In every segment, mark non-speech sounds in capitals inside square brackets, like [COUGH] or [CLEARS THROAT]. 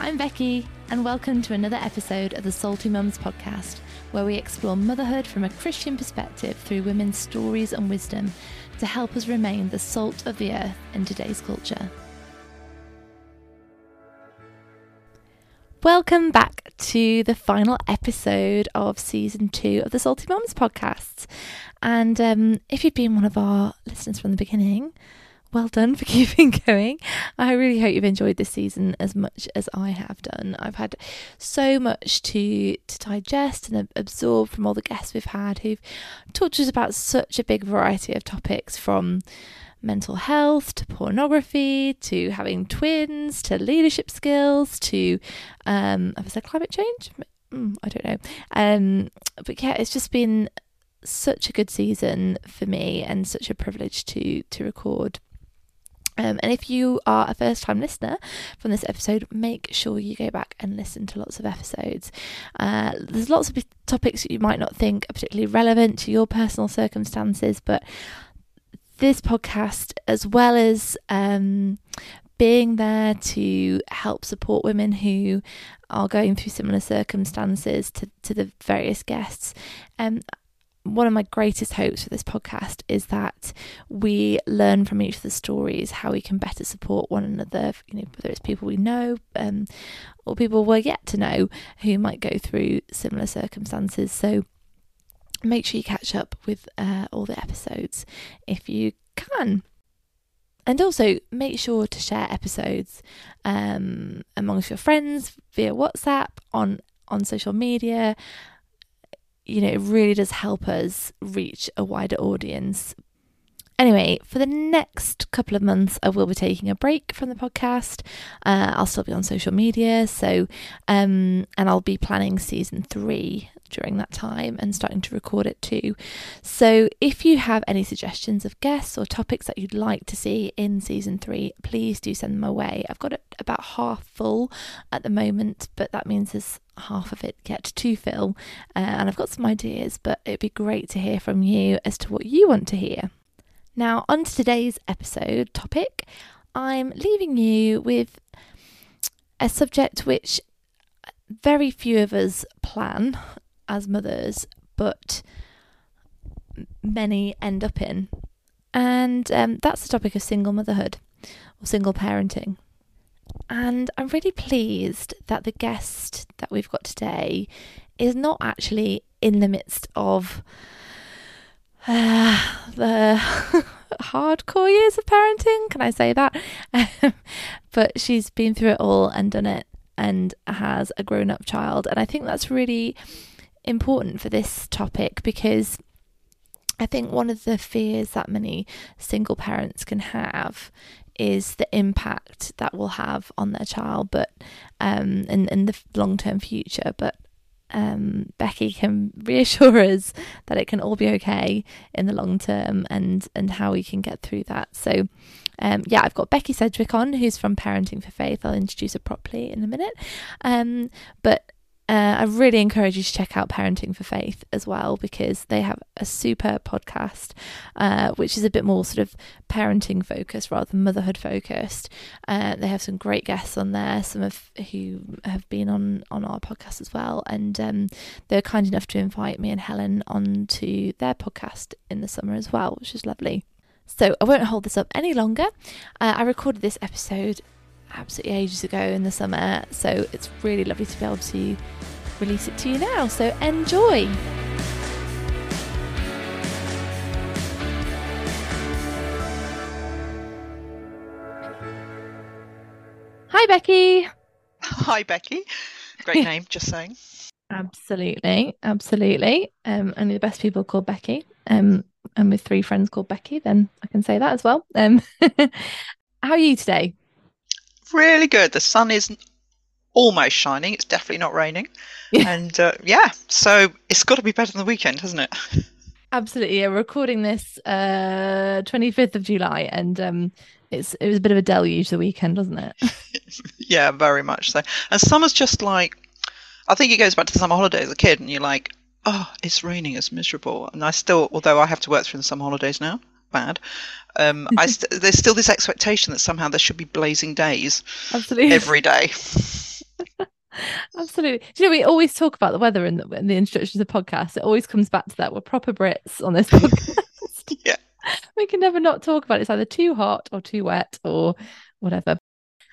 I'm Becky, and welcome to another episode of the Salty Mums podcast, where we explore motherhood from a Christian perspective through women's stories and wisdom to help us remain the salt of the earth in today's culture. Welcome back to the final episode of season two of the Salty Mums podcast. And um, if you've been one of our listeners from the beginning, well done for [LAUGHS] keeping going. I really hope you've enjoyed this season as much as I have done. I've had so much to to digest and absorb from all the guests we've had who've talked to us about such a big variety of topics from mental health to pornography to having twins to leadership skills to um I said climate change? Mm, I don't know. Um but yeah, it's just been such a good season for me and such a privilege to to record um, and if you are a first time listener from this episode, make sure you go back and listen to lots of episodes. Uh, there's lots of topics that you might not think are particularly relevant to your personal circumstances, but this podcast, as well as um, being there to help support women who are going through similar circumstances to, to the various guests, um, one of my greatest hopes for this podcast is that we learn from each of the stories how we can better support one another, you know, whether it's people we know um, or people we're yet to know who might go through similar circumstances. So make sure you catch up with uh, all the episodes if you can. And also make sure to share episodes um, amongst your friends via WhatsApp, on on social media, you know, it really does help us reach a wider audience. Anyway, for the next couple of months, I will be taking a break from the podcast. Uh, I'll still be on social media, so um, and I'll be planning season three during that time and starting to record it too. So, if you have any suggestions of guests or topics that you'd like to see in season three, please do send them away. I've got it about half full at the moment, but that means there's half of it yet to fill. Uh, and I've got some ideas, but it'd be great to hear from you as to what you want to hear. Now, on to today's episode topic. I'm leaving you with a subject which very few of us plan as mothers, but many end up in. And um, that's the topic of single motherhood or single parenting. And I'm really pleased that the guest that we've got today is not actually in the midst of uh, [SIGHS] the [LAUGHS] hardcore years of parenting. Can I say that? [LAUGHS] but she's been through it all and done it and has a grown up child. And I think that's really important for this topic because I think one of the fears that many single parents can have is the impact that will have on their child, but um, in in the long term future. But um, Becky can [LAUGHS] reassure us that it can all be okay in the long term, and and how we can get through that. So. Um, yeah, I've got Becky Sedgwick on, who's from Parenting for Faith. I'll introduce her properly in a minute. Um, but uh, I really encourage you to check out Parenting for Faith as well because they have a super podcast, uh, which is a bit more sort of parenting focused rather than motherhood focused. Uh, they have some great guests on there, some of who have been on on our podcast as well, and um, they're kind enough to invite me and Helen onto their podcast in the summer as well, which is lovely. So I won't hold this up any longer. Uh, I recorded this episode absolutely ages ago in the summer. So it's really lovely to be able to release it to you now. So enjoy. Hi, Becky. [LAUGHS] Hi, Becky. Great [LAUGHS] name, just saying. Absolutely, absolutely. Um, only the best people called Becky. Um, and with three friends called Becky, then I can say that as well. Um, [LAUGHS] how are you today? Really good. The sun is almost shining. It's definitely not raining. Yeah. And uh, yeah, so it's got to be better than the weekend, hasn't it? [LAUGHS] Absolutely. Yeah, we're recording this uh 25th of July and um it's it was a bit of a deluge the weekend, wasn't it? [LAUGHS] yeah, very much so. And summer's just like I think it goes back to the summer holidays as a kid and you're like, oh, it's raining, it's miserable. And I still although I have to work through the summer holidays now, bad. Um, I [LAUGHS] st- there's still this expectation that somehow there should be blazing days, absolutely every day. [LAUGHS] Absolutely. Do you know, we always talk about the weather in the, in the instructions of the podcast. It always comes back to that. We're proper Brits on this [LAUGHS] podcast. yeah. We can never not talk about it. It's either too hot or too wet or whatever.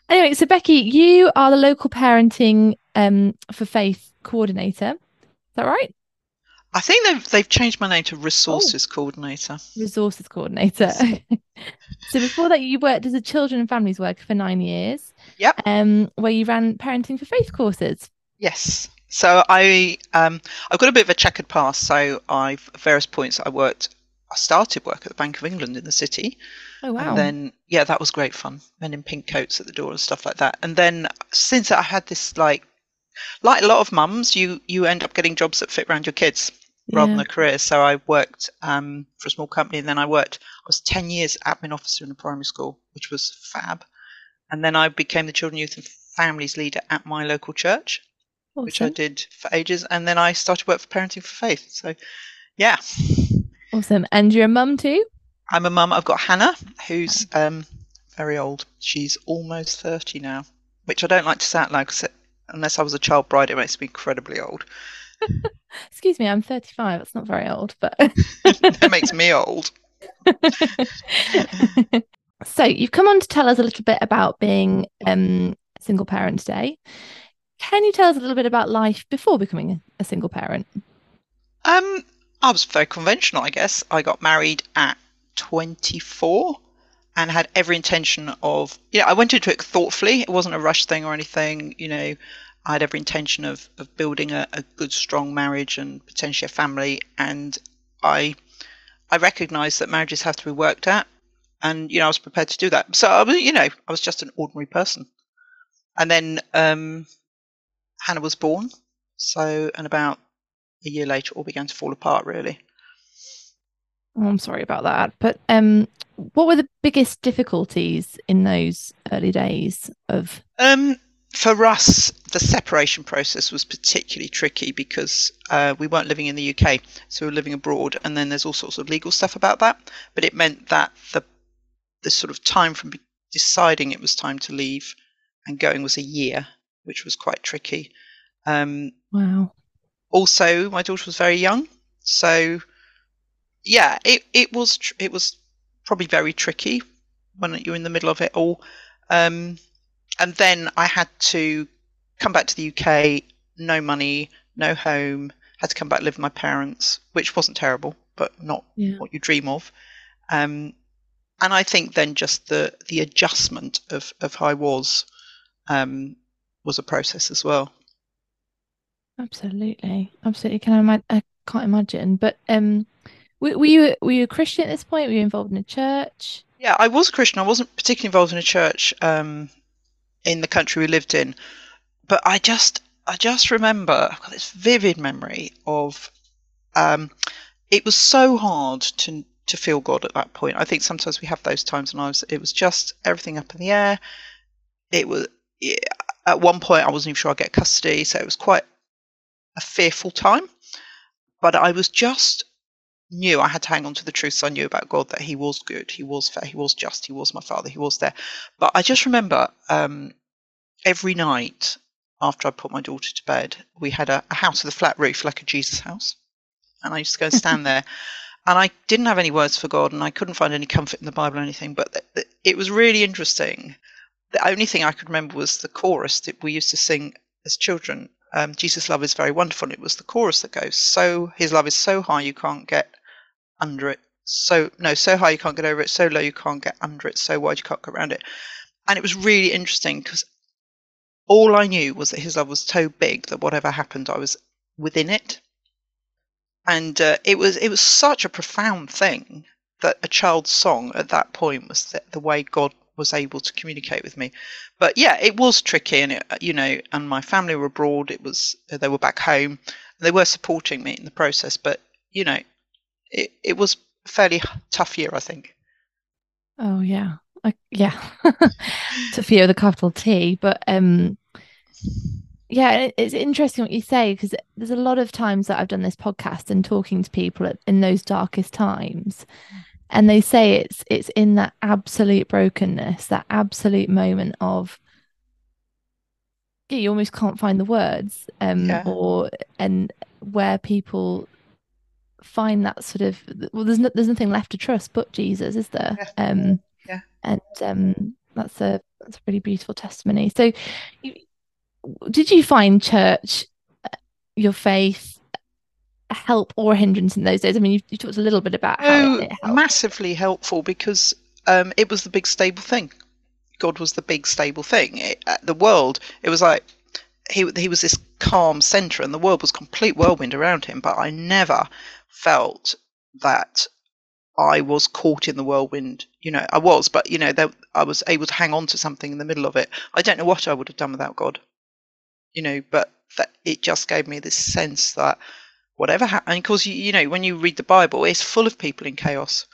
Anyway, so Becky, you are the local parenting um, for faith coordinator. Is that right? I think they've they've changed my name to resources oh. coordinator. Resources [LAUGHS] coordinator. so before that, you worked as a children and families worker for nine years. Yep. Um, where you ran parenting for faith courses. Yes. So I um I've got a bit of a checkered past. So I've at various points I worked. I started work at the Bank of England in the city. Oh wow! And then yeah, that was great fun. Men in pink coats at the door and stuff like that. And then since I had this like like a lot of mums, you you end up getting jobs that fit around your kids rather yeah. than a career. So I worked um, for a small company, and then I worked. I was ten years admin officer in a primary school, which was fab. And then I became the children, youth, and families leader at my local church, awesome. which I did for ages. And then I started work for Parenting for Faith. So, yeah. Awesome. And you're a mum too? I'm a mum. I've got Hannah, who's um, very old. She's almost 30 now, which I don't like to say out loud because unless I was a child bride, it makes me incredibly old. Excuse me, I'm 35. That's not very old, but [LAUGHS] that makes me old. [LAUGHS] so you've come on to tell us a little bit about being um, a single parent today. Can you tell us a little bit about life before becoming a single parent? Um, I was very conventional, I guess. I got married at 24 and had every intention of, yeah, I went into it thoughtfully. It wasn't a rush thing or anything. You know, I had every intention of, of building a, a good, strong marriage and potentially a family. And I I recognised that marriages have to be worked at, and you know I was prepared to do that. So I was, you know, I was just an ordinary person. And then um, Hannah was born. So, and about a year later, it all began to fall apart. Really. Oh, I'm sorry about that. But um, what were the biggest difficulties in those early days of? Um, for us, the separation process was particularly tricky because uh, we weren't living in the UK, so we were living abroad, and then there's all sorts of legal stuff about that. But it meant that the the sort of time from deciding it was time to leave and going was a year, which was quite tricky. Um, wow. Also, my daughter was very young, so yeah, it it was tr- it was probably very tricky when you're in the middle of it all. Um, and then I had to come back to the UK, no money, no home, had to come back live with my parents, which wasn't terrible, but not yeah. what you dream of. Um, and I think then just the the adjustment of of how I was um, was a process as well. Absolutely, absolutely. Can I? I can't imagine. But um, were, were you were you a Christian at this point? Were you involved in a church? Yeah, I was a Christian. I wasn't particularly involved in a church. Um, in the country we lived in. But I just I just remember I've got this vivid memory of um, it was so hard to to feel God at that point. I think sometimes we have those times, and I was it was just everything up in the air. It was at one point I wasn't even sure I'd get custody, so it was quite a fearful time. But I was just knew I had to hang on to the truths I knew about God that He was good, He was fair, He was just, He was my Father, He was there. But I just remember um, every night after I put my daughter to bed, we had a, a, house with a flat roof, like a Jesus house. And I used to go and [LAUGHS] stand there. And I didn't have any words for God, and I couldn't find any comfort in the Bible or anything. But th- th- it was really interesting. The only thing I could remember was the chorus that we used to sing as children. Um, Jesus' love is very wonderful. And it was the chorus that goes, "So His love is so high you can't get under it. So no, so high you can't get over it. So low you can't get under it. So wide you can't go around it." And it was really interesting because all I knew was that his love was so big that whatever happened, I was within it. And uh, it was it was such a profound thing that a child's song at that point was the, the way God was able to communicate with me. But yeah, it was tricky, and it, you know, and my family were abroad. It was they were back home. They were supporting me in the process, but you know, it it was a fairly tough year, I think. Oh yeah, yeah, [LAUGHS] Sophia with a capital T. But um, yeah, it's interesting what you say because there's a lot of times that I've done this podcast and talking to people in those darkest times, and they say it's it's in that absolute brokenness, that absolute moment of yeah, you almost can't find the words um Yeah. or and where people find that sort of well there's no, there's nothing left to trust but Jesus is there Yeah. um Yeah. and um that's a that's a really beautiful testimony so you, did you find church uh, your faith a help or a hindrance in those days I mean you, you talked a little bit about how Oh, it, it helped massively helpful because um, it was the big stable thing. God was the big stable thing. It, uh, the world, it was like he he was this calm center, and the world was complete whirlwind around him. But I never felt that I was caught in the whirlwind. You know, I was, but you know, there, I was able to hang on to something in the middle of it. I don't know what I would have done without God. You know, but that it just gave me this sense that whatever happened, because you, you know, when you read the Bible, it's full of people in chaos.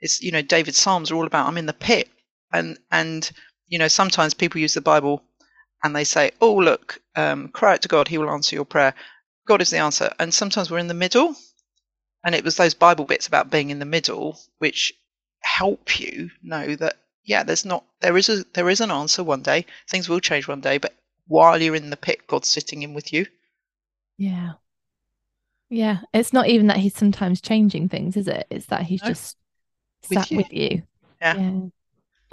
It's you know, David's Psalms are all about I'm in the pit, and and you know, sometimes people use the Bible and they say, oh look, um, cry out to God, He will answer your prayer. God is the answer, and sometimes we're in the middle, and it was those Bible bits about being in the middle which help you know that yeah, there's not there is a there is an answer one day. Things will change one day, but while you're in the pit, God's sitting in with you. yeah yeah it's not even that he's sometimes changing things is it it's that he's No. just With sat you. with you Yeah.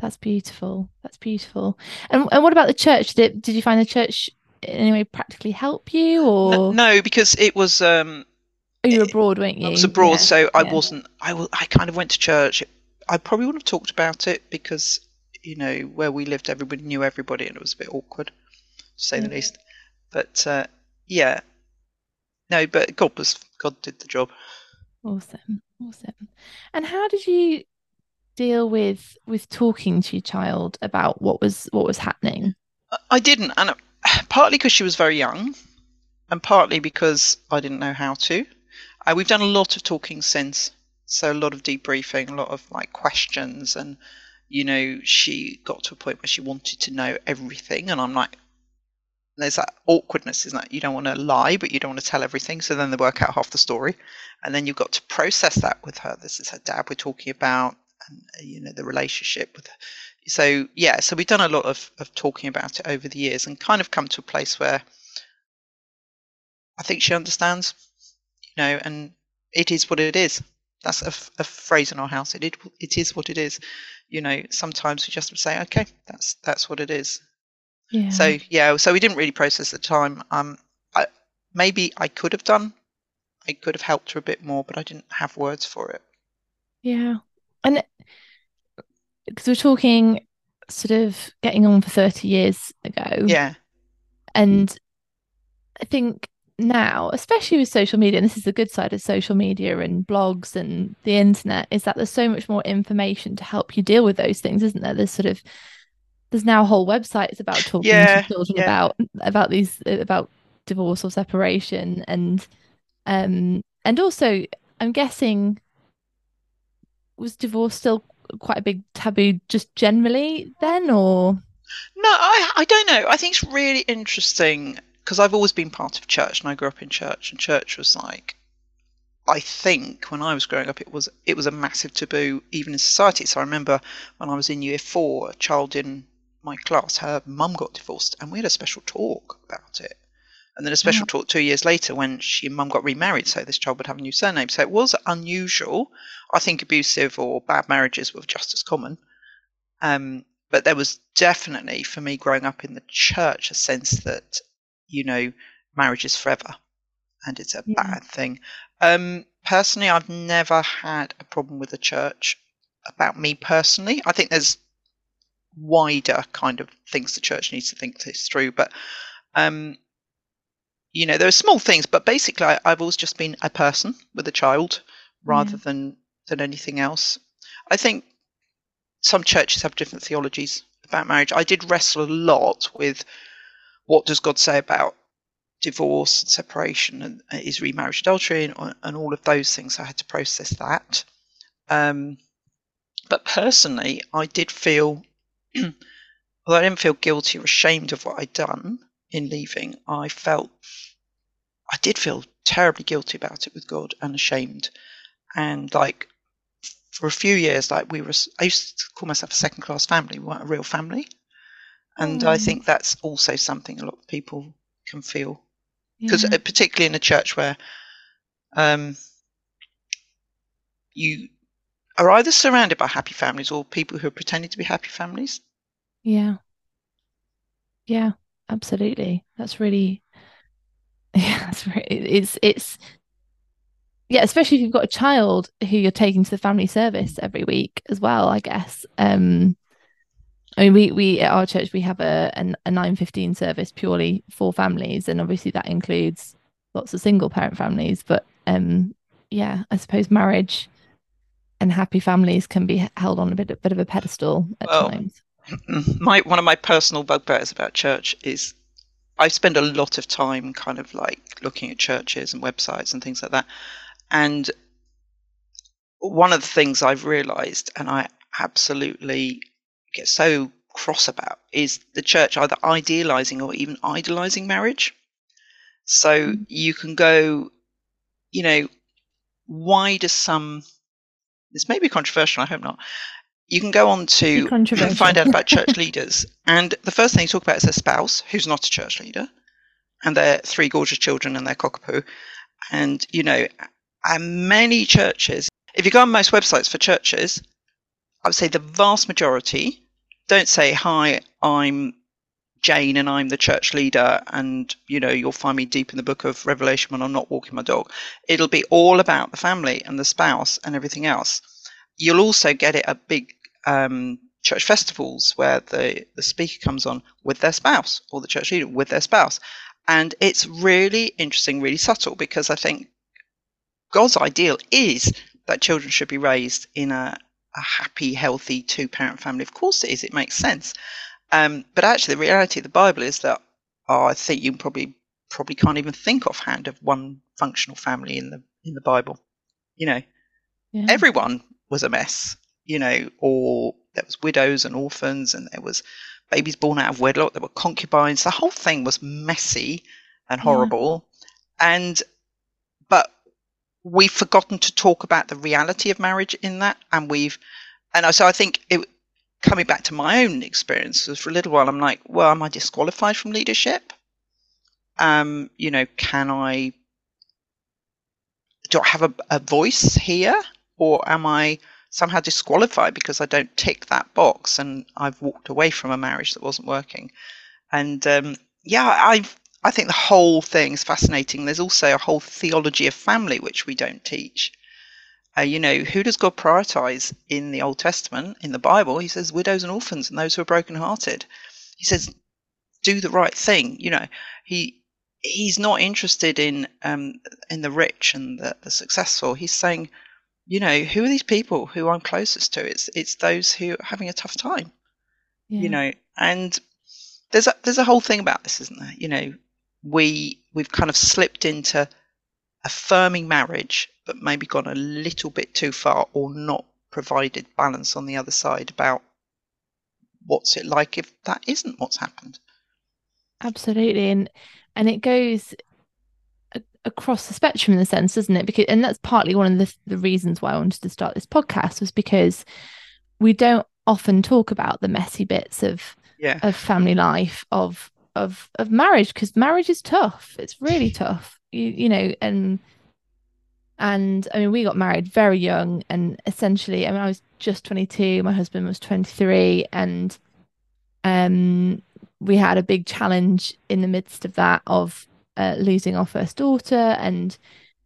That's beautiful that's beautiful and and what about the church did did you find the church in any way practically help you or N- no, because it was um, oh, you were abroad weren't you I was abroad, Yeah, so I yeah. wasn't. I will. I kind of went to church. I probably wouldn't have talked about it because you know where we lived, everybody knew everybody, and it was a bit awkward, to say the least. But uh, yeah, no. But God was God did the job. awesome awesome and how did you deal with with talking to your child about what was what was happening I- didn't, and partly because she was very young, and partly because I didn't know how to. Uh, we've done a lot of talking since, so a lot of debriefing, a lot of like questions, and you know, she got to a point where she wanted to know everything, and I'm like, there's that awkwardness, isn't that? You don't want to lie, but you don't want to tell everything, so then they work out half the story, and then you've got to process that with her. This is her dad we're talking about, and uh, you know, the relationship with so yeah, so we've done a lot of, of talking about it over the years and kind of come to a place where I think she understands, you know, and it is what it is. That's a phrase in our house. It, it it is what it is. You know, sometimes we just say, okay, that's that's what it is. yeah So yeah, so we didn't really process the time. Um, I, maybe I could have done. I could have helped her a bit more, but I didn't have words for it. Yeah. And because we're talking sort of getting on for 30 years ago. Yeah, And I think now, especially with social media, and this is the good side of social media and blogs and the internet, is that there's so much more information to help you deal with those things, isn't there? There's sort of there's now whole websites about talking Yeah, to children yeah. about about these about divorce or separation and um and also I'm guessing was divorce still quite a big taboo just generally then or No, I I don't know. I think it's really interesting because I've always been part of church and I grew up in church and church was like I think when I was growing up it was it was a massive taboo even in society. So I remember when I was in year 4 a child in my class her mum got divorced and we had a special talk about it. And then a special talk 2 years later when she and mum got remarried so this child would have a new surname. So it was unusual. I think abusive or bad marriages were just as common. Um, but there was definitely for me growing up in the church a sense that you know marriage is forever and it's a Yeah. bad thing um personally i've never had a problem with the church about me personally i think there's wider kind of things the church needs to think this through but um you know there are small things but basically I, i've always just been a person with a child rather than than anything else i think some churches have different theologies about marriage. I did wrestle a lot with what does God say about divorce and separation and uh, is remarriage adultery and, and all of those things. I had to process that. Um, but personally, I did feel, [CLEARS THROAT] although I didn't feel guilty or ashamed of what I'd done in leaving, I felt, I did feel terribly guilty about it with God and ashamed. And like, for a few years, like we were, I used to call myself a second class family. We weren't a real family. and I Mm. think that's also something a lot of people can feel because Yeah. particularly in a church where um, you are either surrounded by happy families or people who are pretending to be happy families. Yeah. Yeah, absolutely. That's really, [LAUGHS] yeah, that's really, it's, it's, yeah, especially if you've got a child who you're taking to the family service every week as well, I guess. Um, I mean, we, we at our church, we have a, an, a 915 service purely for families. And obviously that includes lots of single parent families. But um, yeah, I suppose marriage and happy families can be held on a bit, a bit of a pedestal at Well, times. [CLEARS THROAT] my one of my personal bugbears about church is I spend a lot of time kind of like looking at churches and websites and things like that. And one of the things I've realized and I absolutely get so cross about is the church either idealizing or even idolizing marriage. So Mm. you can go, you know, why does some this may be controversial, I hope not. You can go on to [LAUGHS] find out about church leaders, and the first thing you talk about is their spouse, who's not a church leader, and their three gorgeous children and their cockapoo. And you know, and many churches, if you go on most websites for churches, I would say the vast majority don't say, Hi, I'm Jane and I'm the church leader, and you know, you'll find me deep in the book of Revelation when I'm not walking my dog. It'll be all about the family and the spouse and everything else. You'll also get it at big um, church festivals where the, the speaker comes on with their spouse or the church leader with their spouse. And it's really interesting, really subtle, because I think God's ideal is that children should be raised in a, a happy, healthy two parent family. Of course it is, it makes sense. Um, but actually, the reality of the Bible is that oh, I think you probably probably can't even think offhand of one functional family in the in the Bible. You know, Yeah. everyone was a mess. You know, or there was widows and orphans, and there was babies born out of wedlock. There were concubines. The whole thing was messy and Yeah. horrible. And but we've forgotten to talk about the reality of marriage in that, and we've and so I think it coming back to my own experiences for a little while i'm like well am i disqualified from leadership um you know can i do i have a, a voice here or am i somehow disqualified because i don't tick that box and i've walked away from a marriage that wasn't working and um yeah i i think the whole thing is fascinating there's also a whole theology of family which we don't teach uh, you know, who does God prioritize in the Old Testament, in the Bible? He says widows and orphans and those who are brokenhearted. He says, do the right thing. You know, he he's not interested in um, in the rich and the, the successful. He's saying, you know, who are these people who I'm closest to? It's it's those who are having a tough time. Yeah. You know, and there's a there's a whole thing about this, isn't there? You know, we we've kind of slipped into affirming marriage, but maybe gone a little bit too far or not provided balance on the other side about what's it like if that isn't what's happened. Absolutely, and and it goes across the spectrum in the sense, doesn't it? Because and that's partly one of the the reasons why I wanted to start this podcast was because we don't often talk about the messy bits of Yeah. of family life of of of marriage because marriage is tough. It's really tough. You you know, and and I mean we got married very young and essentially I mean I was just 22, my husband was 23 and um we had a big challenge in the midst of that of uh, losing our first daughter and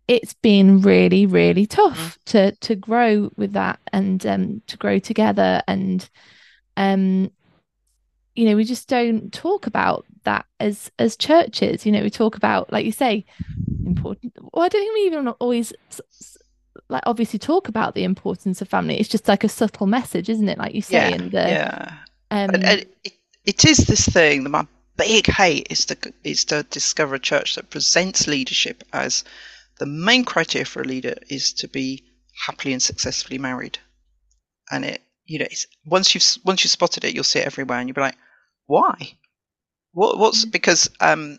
it's been really really tough to to grow with that and um to grow together and um you know we just don't talk about that as as churches you know we talk about like you say important well i don't think we even always like obviously talk about the importance of family it's just like a subtle message isn't it like you say Yeah. and the yeah. um And, and it, it is this thing that my big hate is to is to discover a church that presents leadership as the main criteria for a leader is to be happily and successfully married. And it you know it's, once you've once you've spotted it, you'll see it everywhere, and you'll be like, why? What what's Mm. because um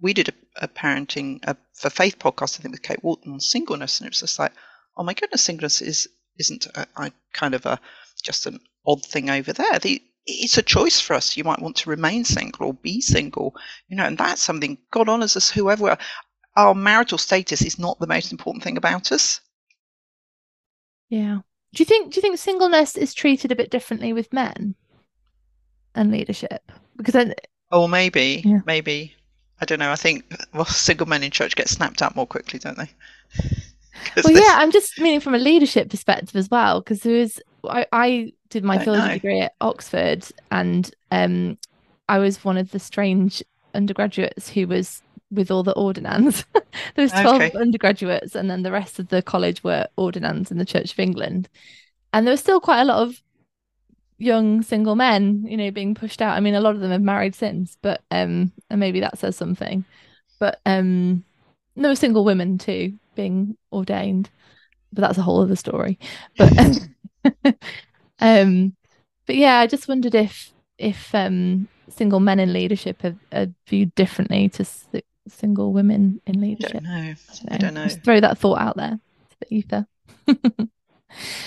we did a, a parenting a, for faith podcast I think with Kate Wharton on singleness, and it was just like, oh my goodness, singleness is isn't a, a kind of a just an odd thing over there. The it's a choice for us. You might want to remain single or be single, you know, and that's something God honors us, whoever we are. Our marital status is not the most important thing about us. Yeah. Do you think do you think singleness is treated a bit differently with men and leadership? Because then Oh maybe. Yeah. Maybe. I don't know. I think well single men in church get snapped up more quickly, don't they? [LAUGHS] well yeah, I'm just meaning from a leadership perspective as well, because there is I, I did my theology know. degree at Oxford and um I was one of the strange undergraduates who was with all the ordinands. [LAUGHS] there was 12 Okay. undergraduates and then the rest of the college were ordinands in the Church of England. And there was still quite a lot of young single men, you know, being pushed out. I mean, a lot of them have married since, but um and maybe that says something. But um there were single women too being ordained. But that's a whole other story. But um [LAUGHS] [LAUGHS] but yeah, I just wondered if if um single men in leadership are, are viewed differently to si- single women in I leadership. don't know. I I don't know. Just throw that thought out there. A bit ether.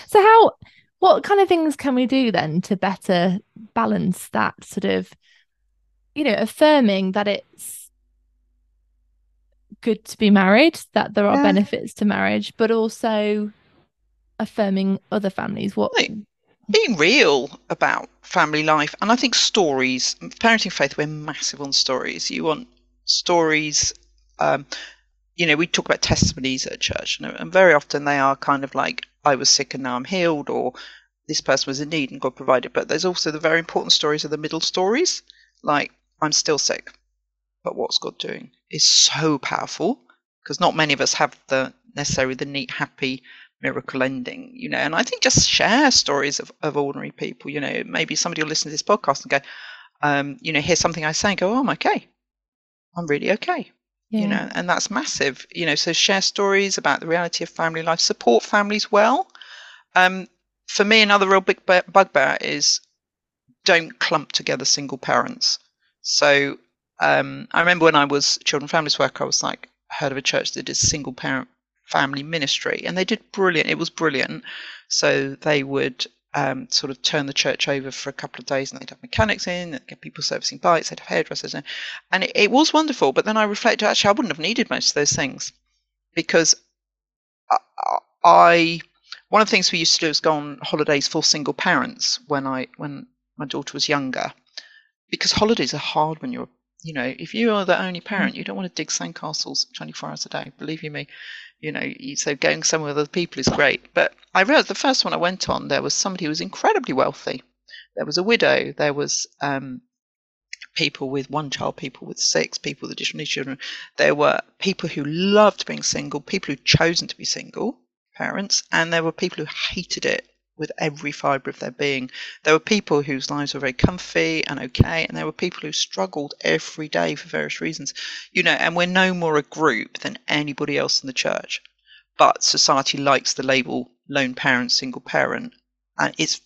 so how what kind of things can we do then to better balance that sort of you know affirming that it's good to be married that there are Yeah. benefits to marriage but also affirming other families what Right. Being real about family life and i think stories parenting faith we're massive on stories. You want stories um you know we talk about testimonies at church and, and very often they are kind of like i was sick and now i'm healed or this person was in need and god provided but there's also the very important stories of the middle stories like i'm still sick but what's god doing? is so powerful because not many of us have the necessarily the neat happy miracle ending, you know. And I think just share stories of, of ordinary people, you know. Maybe somebody will listen to this podcast and go, um, you know, hear something I say and go, oh, I'm okay. I'm really okay, yeah you know, and that's massive, you know. So share stories about the reality of family life, support families well. Um, for me, another real big bugbear is don't clump together single parents. So um, I remember when I was children families worker, I was like, heard of a church that did single parent family ministry, and they did brilliant. It was brilliant. So they would um, sort of turn the church over for a couple of days, and they'd have mechanics in, get people servicing bikes, they'd have hairdressers, in, and it, it was wonderful. But then I reflected, actually, I wouldn't have needed most of those things because I, I one of the things we used to do was go on holidays for single parents when I when my daughter was younger, because holidays are hard when you're you know if you are the only parent, you don't want to dig sandcastles 24 hours a day. Believe you me, you know. So going somewhere with other people is great. But I realized the first one I went on, there was somebody who was incredibly wealthy. There was a widow. There was um, people with one child, people with six, people with additional children. There were people who loved being single, people who'd chosen to be single parents, and there were people who hated it with every fibre of their being. There were people whose lives were very comfy and okay, and there were people who struggled every day for various reasons. You know, and we're no more a group than anybody else in the church. But society likes the label lone parent, single parent. And it's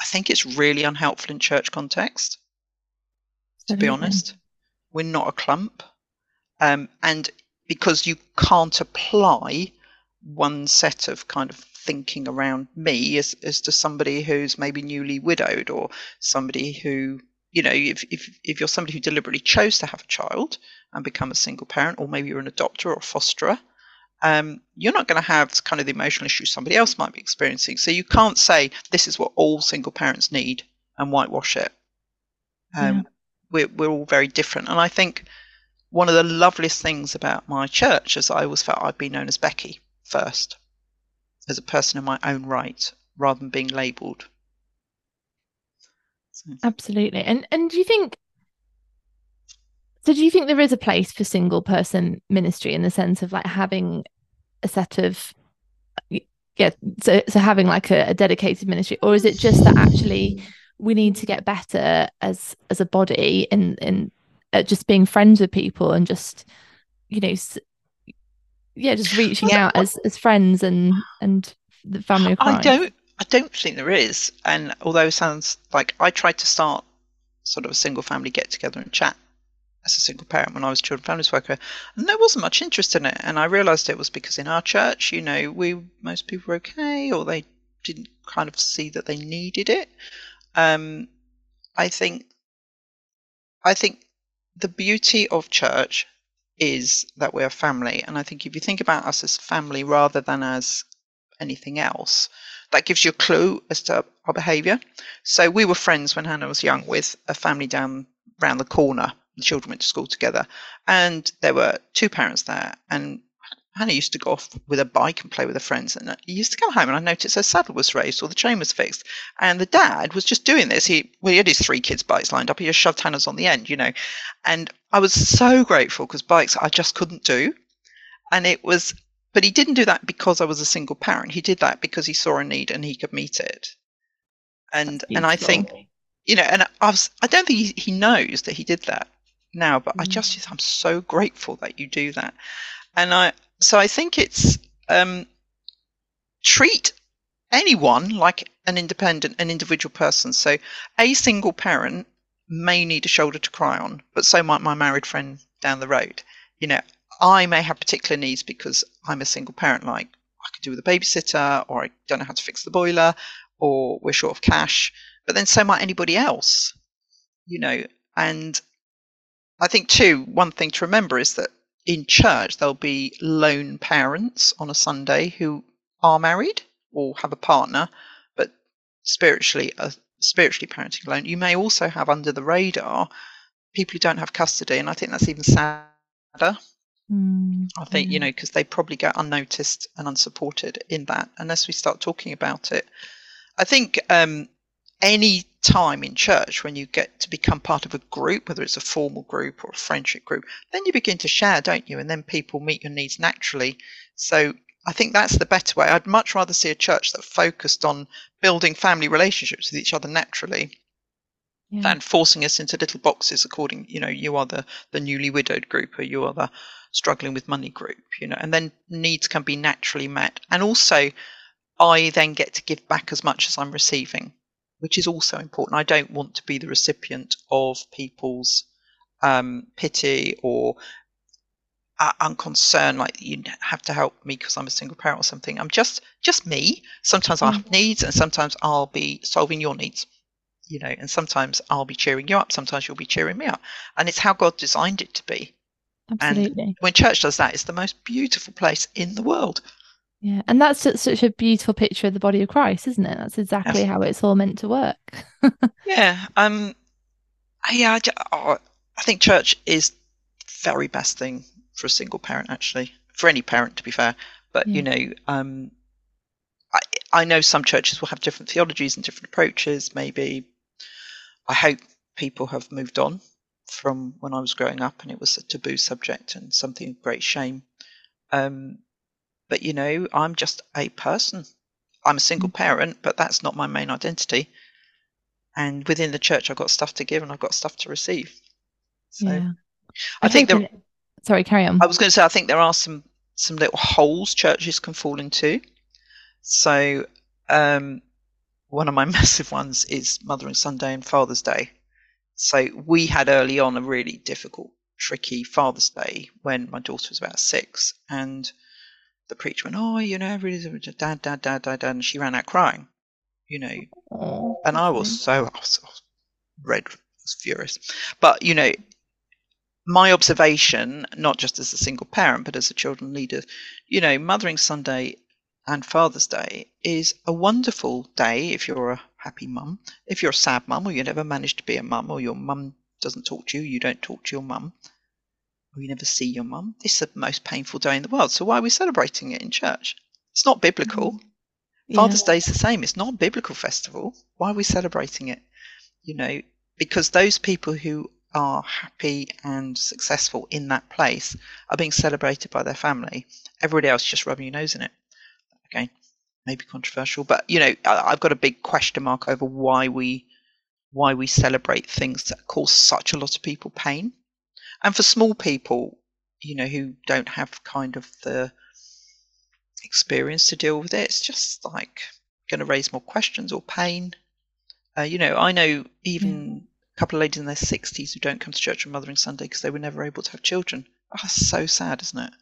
I think it's really unhelpful in church context to be honest. We're not a clump. Um, and because you can't apply one set of kind of thinking around me as, as to somebody who's maybe newly widowed or somebody who, you know, if, if, if you're somebody who deliberately chose to have a child and become a single parent, or maybe you're an adopter or a fosterer, um, you're not going to have kind of the emotional issues somebody else might be experiencing. So you can't say this is what all single parents need and whitewash it. Um, Yeah. we're, we're all very different. And I think one of the loveliest things about my church is I always felt I'd be known as Becky first, as a person in my own right, rather than being labelled. So, Absolutely. And and do you think so do you think there is a place for single person ministry in the sense of like having a set of yeah, so so having like a, a dedicated ministry, or is it just that actually we need to get better as as a body in in just being friends with people and just you know yeah just reaching out as as friends and and the family of I don't. I don't think there is. And although it sounds like I tried to start sort of a single family get together and chat as a single parent when I was a children families worker, and there wasn't much interest in it. And I realised it was because in our church, you know, we most people were okay, or they didn't kind of see that they needed it. Um, I think I think the beauty of church is that we're a family. And I think if you think about us as family rather than as anything else, that gives you a clue as to our behaviour. So we were friends when Hannah was young with a family down round the corner. The children went to school together, and there were two parents there. And Hannah used to go off with a bike and play with her friends. And he used to come home, and I noticed her saddle was raised or the chain was fixed. And the dad was just doing this. He well, he had his three kids' bikes lined up. He just shoved Hannah's on the end, you know. And I was so grateful because bikes I just couldn't do. And it was, but he didn't do that because I was a single parent. He did that because he saw a need and he could meet it. And and I think, you know, and I was, I don't think he, he knows that he did that now, but mm. I just I'm so grateful that you do that. And I so I think it's um, treat anyone like an independent, an individual person. So a single parent may need a shoulder to cry on, but so might my married friend down the road. You know, I may have particular needs because I'm a single parent, like I could do with a babysitter, or I don't know how to fix the boiler, or we're short of cash. But then so might anybody else, you know. And I think, too, one thing to remember is that in church there'll be lone parents on a Sunday who are married or have a partner, but spiritually uh, spiritually parenting alone. You may also have under the radar people who don't have custody, and I think that's even sadder. Mm, I think you know because they probably go unnoticed and unsupported in that unless we start talking about it. I think um, any time in church when you get to become part of a group, whether it's a formal group or a friendship group, then you begin to share, don't you? And then people meet your needs naturally. So I think that's the better way. I'd much rather see a church that focused on building family relationships with each other naturally yeah. than forcing us into little boxes according, you know, you are the, the newly widowed group or you are the struggling with money group, you know, and then needs can be naturally met. And also, I then get to give back as much as I'm receiving which is also important. I don't want to be the recipient of people's um, pity or uh, unconcern, like you have to help me because I'm a single parent or something. I'm just just me. Sometimes mm. I have needs, and sometimes I'll be solving your needs. You know, and sometimes I'll be cheering you up. Sometimes you'll be cheering me up, and it's how God designed it to be. Absolutely. And when church does that, it's the most beautiful place in the world. Yeah, and that's such a beautiful picture of the body of Christ, isn't it? That's exactly yes. how it's all meant to work. [LAUGHS] yeah, um, yeah, I, oh, I think church is very best thing for a single parent, actually, for any parent, to be fair. But yeah. you know, um, I I know some churches will have different theologies and different approaches. Maybe I hope people have moved on from when I was growing up, and it was a taboo subject and something of great shame. Um, but you know, I'm just a person. I'm a single mm. parent, but that's not my main identity. And within the church, I've got stuff to give and I've got stuff to receive. So yeah. I, I think there. Sorry, carry on. I was going to say I think there are some some little holes churches can fall into. So um, one of my [LAUGHS] massive ones is Mothering Sunday and Father's Day. So we had early on a really difficult, tricky Father's Day when my daughter was about six, and the preacher went, "Oh, you know, everybody's dad, dad, dad, dad, dad," and she ran out crying, you know. Oh, and I was so I was, I was red, I was furious. But you know, my observation, not just as a single parent, but as a children leader, you know, Mothering Sunday and Father's Day is a wonderful day if you're a happy mum. If you're a sad mum or you never managed to be a mum or your mum doesn't talk to you, you don't talk to your mum or you never see your mum. This is the most painful day in the world. So why are we celebrating it in church? It's not biblical. Mm. Yeah. Father's Day is the same. It's not a biblical festival. Why are we celebrating it? You know, because those people who are happy and successful in that place are being celebrated by their family. Everybody else just rubbing your nose in it. Again, maybe controversial, but you know, I've got a big question mark over why we why we celebrate things that cause such a lot of people pain. And for small people, you know, who don't have kind of the experience to deal with it, it's just like going to raise more questions or pain. Uh, you know, I know even mm. a couple of ladies in their 60s who don't come to church on Mothering Sunday because they were never able to have children. Ah, oh, that's so sad, isn't it?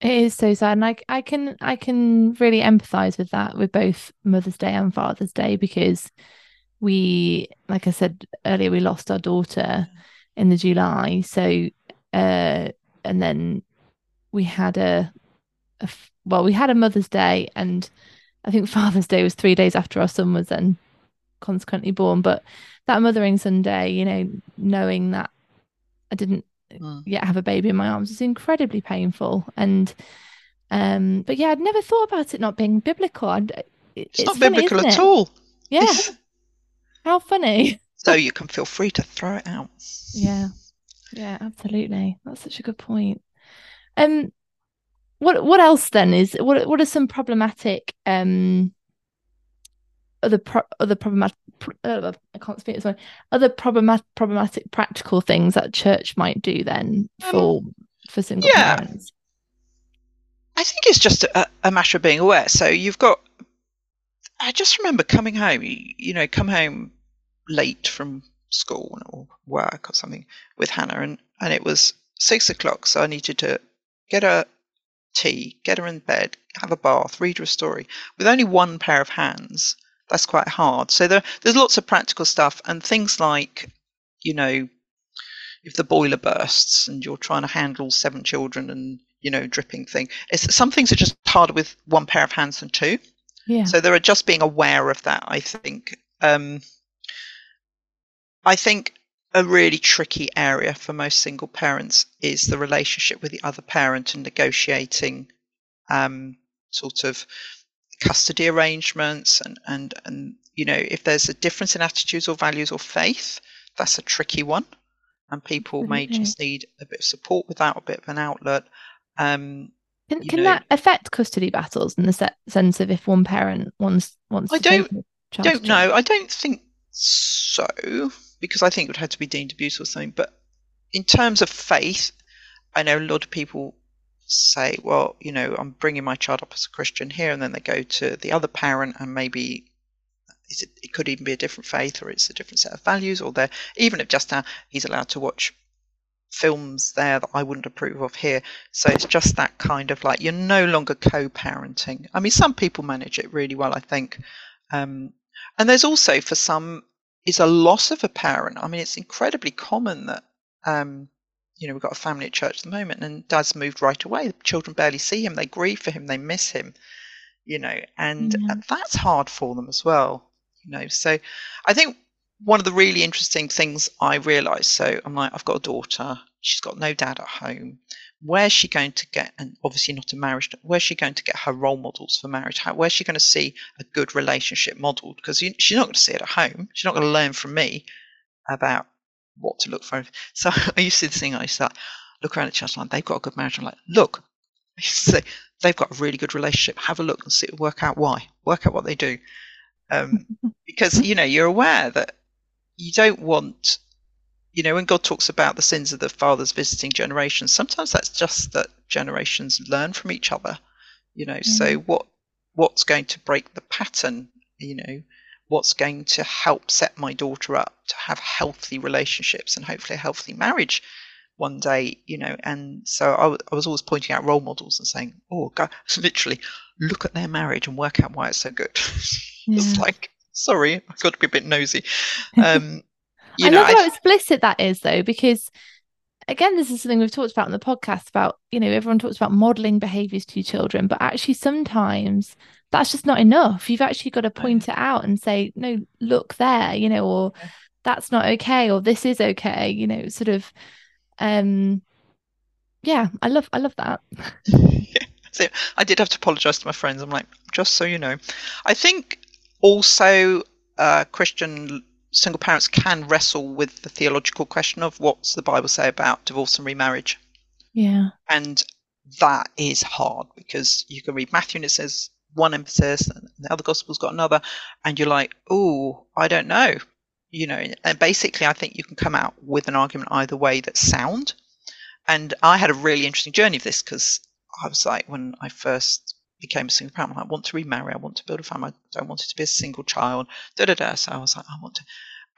It is so sad, and I, I can I can really empathise with that with both Mother's Day and Father's Day because we, like I said earlier, we lost our daughter mm. In the July. So, uh, and then we had a, a well, we had a Mother's Day, and I think [LAUGHS] Father's Day was three days after our son was then consequently born. But that Mothering Sunday, you know, knowing that I didn't mm. yet have a baby in my arms was incredibly painful. And, um, but yeah, I'd never thought about it not being biblical. I'd, it, it's, it's, not funny, biblical at all. Yeah. How funny. So you can feel free to throw it out. Yeah. Yeah, absolutely. That's such a good point. Um what what else then is what what are some problematic um other pro- other problematic uh, I can't speak this one other problematic problematic practical things that church might do then for um, for single yeah. parents. I think it's just a, a matter of being aware. So you've got I just remember coming home, you, you know, come home late from school or work or something with Hannah, and, and it was six o'clock, so I needed to get her tea, get her in bed, have a bath, read her a story. With only one pair of hands, that's quite hard. So there, there's lots of practical stuff and things like, you know, if the boiler bursts and you're trying to handle seven children and you know dripping thing, it's some things are just harder with one pair of hands than two. Yeah. So there are just being aware of that. I think. Um, I think a really tricky area for most single parents is the relationship with the other parent and negotiating um, sort of custody arrangements and, and and you know if there's a difference in attitudes or values or faith that's a tricky one and people may just need a bit of support with that a bit of an outlet um, can, can that affect custody battles in the se- sense of if one parent wants wants? I don't don't know. I don't think so because I think it would have to be deemed abuse or something. But in terms of faith, I know a lot of people say, well, you know, I'm bringing my child up as a Christian here, and then they go to the other parent, and maybe it, it, could even be a different faith, or it's a different set of values, or they're even if just now he's allowed to watch films there that I wouldn't approve of here. So it's just that kind of like you're no longer co-parenting. I mean, some people manage it really well, I think, um, and there's also for some is a loss of a parent. I mean, it's incredibly common that um, you know we've got a family at church at the moment, and dad's moved right away. The children barely see him; they grieve for him, they miss him, you know, and mm-hmm. that's hard for them as well. You know, so I think one of the really interesting things I realised. So I'm like, I've got a daughter. She's got no dad at home. Where's she going to get, and obviously not a marriage, where's she going to get her role models for marriage? How, where's she going to see a good relationship modeled? Because she's not going to see it at home. She's not going to learn from me about what to look for. So [LAUGHS] I used to thing, I used to look around at church like, they've got a good marriage. I'm like, look, [LAUGHS] say, they've got a really good relationship. Have a look and see, work out why, work out what they do. Um, [LAUGHS] because, you know, you're aware that you don't want you know when god talks about the sins of the fathers visiting generations sometimes that's just that generations learn from each other you know mm-hmm. so what what's going to break the pattern you know what's going to help set my daughter up to have healthy relationships and hopefully a healthy marriage one day you know and so I, w- I was always pointing out role models and saying oh god [LAUGHS] literally look at their marriage and work out why it's so good [LAUGHS] yeah. it's like Sorry, I've got to be a bit nosy. [LAUGHS] Um, I know, love how explicit that is, though, because again, this is something we've talked about in the podcast about, you know, everyone talks about modeling behaviors to children, but actually sometimes that's just not enough. You've actually got to point it out and say, no, look there, you know, or that's not okay, or this is okay, you know, sort of um yeah, I love I love that. [LAUGHS] yeah. So I did have to apologize to my friends. I'm like, just so you know. I think also, uh, Christian single parents can wrestle with the theological question of what's the Bible say about divorce and remarriage. Yeah. And that is hard because you can read Matthew and it says one emphasis and the other gospel's got another and you're like, "Oh, I don't know." You know, and basically I think you can come out with an argument either way that's sound. And I had a really interesting journey of this because I was like when I first became a single parent. I want to remarry. I want to build a family. I don't want it to be a single child. Da da da. So I was like, I want to,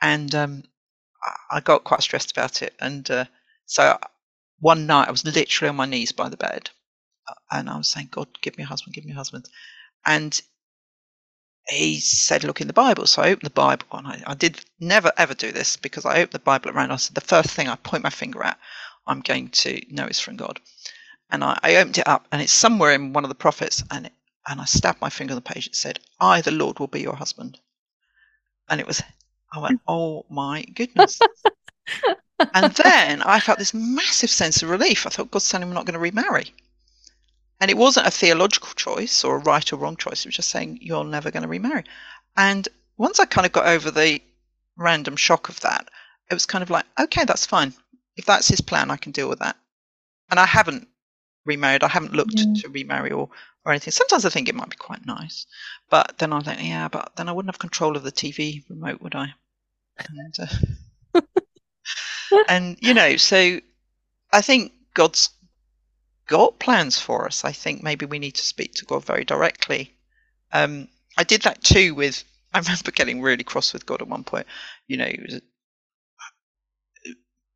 and um, I got quite stressed about it. And uh, so one night I was literally on my knees by the bed, uh, and I was saying, God, give me a husband, give me a husband. And he said, look in the Bible. So I opened the Bible and I, I did never ever do this because I opened the Bible around. I said, the first thing I point my finger at, I'm going to know is from God. And I, I opened it up and it's somewhere in one of the prophets and it, and I stabbed my finger on the page. It said, I, the Lord, will be your husband. And it was, I went, [LAUGHS] oh my goodness. and then I felt this massive sense of relief. I thought, God's telling me I'm not going to remarry. And it wasn't a theological choice or a right or wrong choice. It was just saying, you're never going to remarry. And once I kind of got over the random shock of that, it was kind of like, okay, that's fine. If that's his plan, I can deal with that. And I haven't remarried. I haven't looked yeah. to remarry or, or anything. Sometimes I think it might be quite nice. But then I think, yeah, but then I wouldn't have control of the TV remote, would I? And, uh, [LAUGHS] and you know, so I think God's got plans for us. I think maybe we need to speak to God very directly. Um, I did that too with. [LAUGHS] I remember getting really cross with God at one point. You know,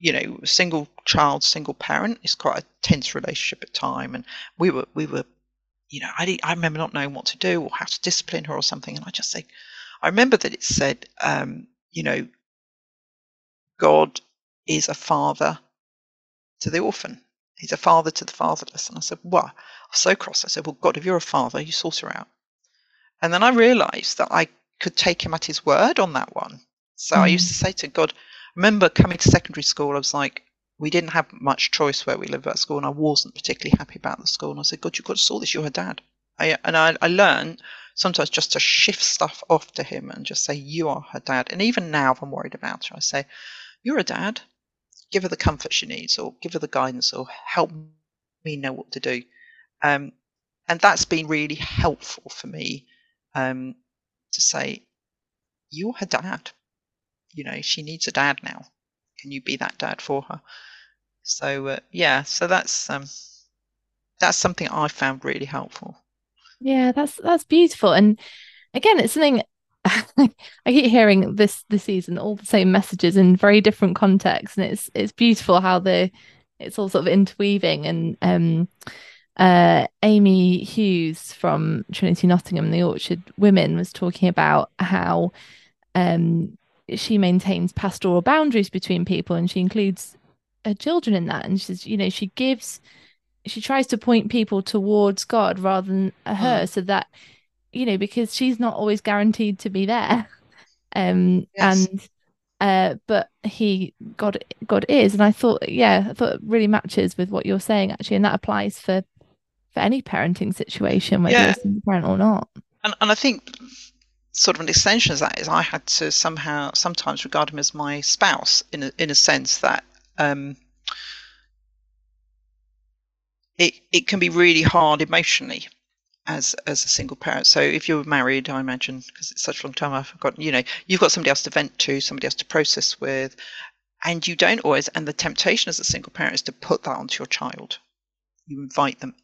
you know, single child, single parent is quite a tense relationship at time, and we were we were, you know, I I remember not knowing what to do or how to discipline her or something, and I just say, I remember that it said, um, you know, God is a father to the orphan. He's a father to the fatherless. And I said, What? I was so cross. I said, Well, God, if you're a father, you sort her out. And then I realized that I could take him at his word on that one. So mm. I used to say to God, remember coming to secondary school, I was like, we didn't have much choice where we lived at school, and I wasn't particularly happy about the school. And I said, God, you've got to sort this. You're her dad. I, and I, I learned sometimes just to shift stuff off to him and just say, You are her dad. And even now, if I'm worried about her, I say, You're a dad give her the comfort she needs or give her the guidance or help me know what to do. Um, and that's been really helpful for me um, to say, you're her dad. You know, she needs a dad now. Can you be that dad for her? So uh, yeah, so that's um, that's something I found really helpful. Yeah, that's that's beautiful. And again, it's something [LAUGHS] I keep hearing this this season all the same messages in very different contexts, and it's it's beautiful how the it's all sort of interweaving. And um, uh, Amy Hughes from Trinity Nottingham, the Orchard Women, was talking about how um, she maintains pastoral boundaries between people, and she includes her children in that. And she's, you know, she gives, she tries to point people towards God rather than her, mm. so that you know, because she's not always guaranteed to be there. [LAUGHS] Um, yes. and uh, but he God God is, and I thought, yeah, I thought it really matches with what you're saying actually, and that applies for for any parenting situation, whether yeah. you're a parent or not. And and I think sort of an extension of that is I had to somehow sometimes regard him as my spouse in a, in a sense that um, it it can be really hard emotionally as as a single parent. So if you're married, I imagine because it's such a long time, I've forgotten. You know, you've got somebody else to vent to, somebody else to process with, and you don't always. And the temptation as a single parent is to put that onto your child. You invite them.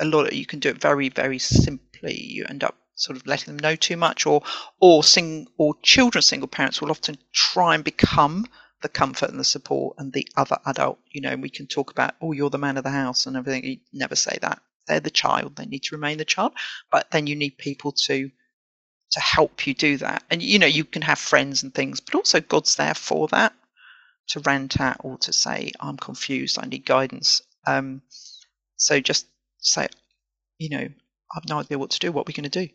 A lot. You can do it very very simply. You end up sort of letting them know too much, or or sing or children single parents will often try and become the comfort and the support and the other adult. You know, we can talk about, oh, you're the man of the house and everything. You never say that they're the child. They need to remain the child. But then you need people to to help you do that. And you know, you can have friends and things, but also God's there for that to rant at or to say, I'm confused, I need guidance. Um, so just say, you know, I've no idea what to do, what we're we going to do?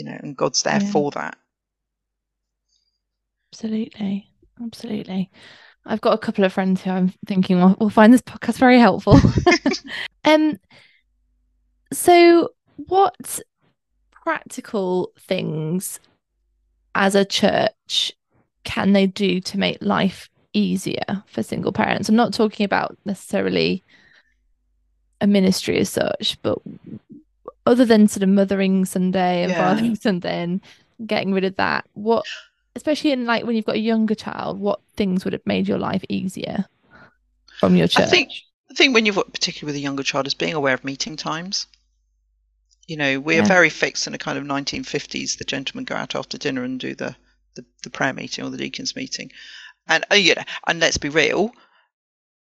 You know, and God's there yeah. for that. Absolutely. Absolutely. I've got a couple of friends who I'm thinking will, will find this podcast very helpful. [LAUGHS] [LAUGHS] um, so, what practical things as a church can they do to make life easier for single parents? I'm not talking about necessarily a ministry as such, but other than sort of mothering Sunday and yeah. fathering [LAUGHS] Sunday and getting rid of that, what, especially in like when you've got a younger child, what things would have made your life easier from your church? I think, I think when you've got, particularly with a younger child, is being aware of meeting times. You know, we yeah. are very fixed in a kind of 1950s. The gentlemen go out after dinner and do the, the, the prayer meeting or the deacons meeting, and uh, you know, and let's be real.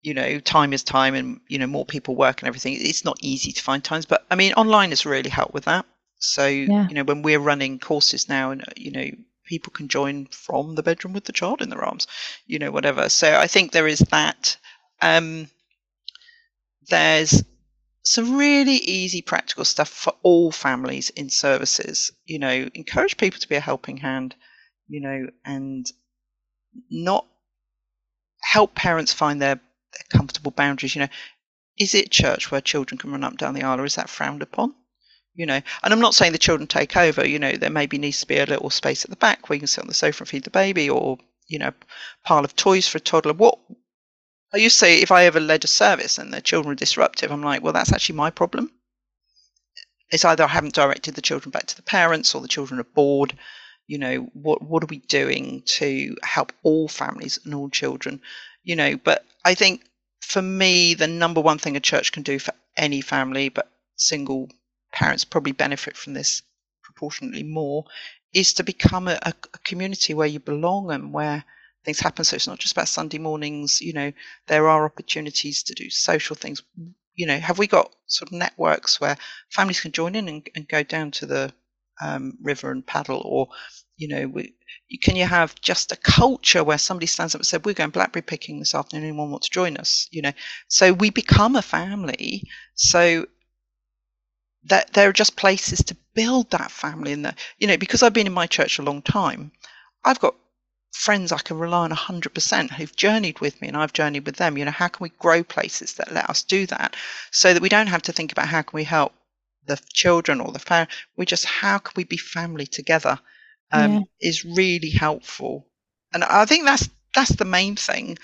You know, time is time, and you know, more people work and everything. It's not easy to find times, but I mean, online has really helped with that. So, Yeah. you know, when we're running courses now and, you know, people can join from the bedroom with the child in their arms, you know, whatever. So I think there is that. Um, there's some really easy practical stuff for all families in services. You know, encourage people to be a helping hand, you know, and not help parents find their comfortable boundaries. You know, is it church where children can run up down the aisle or is that frowned upon? You know, and I'm not saying the children take over, you know, there maybe needs to be a little space at the back where you can sit on the sofa and feed the baby or, you know, pile of toys for a toddler. What I used to say if I ever led a service and the children were disruptive, I'm like, well, that's actually my problem. It's either I haven't directed the children back to the parents or the children are bored. You know, what what are we doing to help all families and all children? You know, but I think for me, the number one thing a church can do for any family, but single parents probably benefit from this proportionately more, is to become a, a community where you belong and where things happen. So it's not just about Sunday mornings. You know, there are opportunities to do social things. You know, have we got sort of networks where families can join in and, and go down to the um, river and paddle, or you know, we, can you have just a culture where somebody stands up and said, "We're going blackberry picking this afternoon. Anyone want to join us?" You know, so we become a family. So that there are just places to build that family in there. You know, because I've been in my church a long time, I've got friends I can rely on 100% who've journeyed with me and I've journeyed with them. You know, how can we grow places that let us do that so that we don't have to think about how can we help the children or the family? We just, how can we be family together um, yeah. is really helpful. And I think that's, that's the main thing,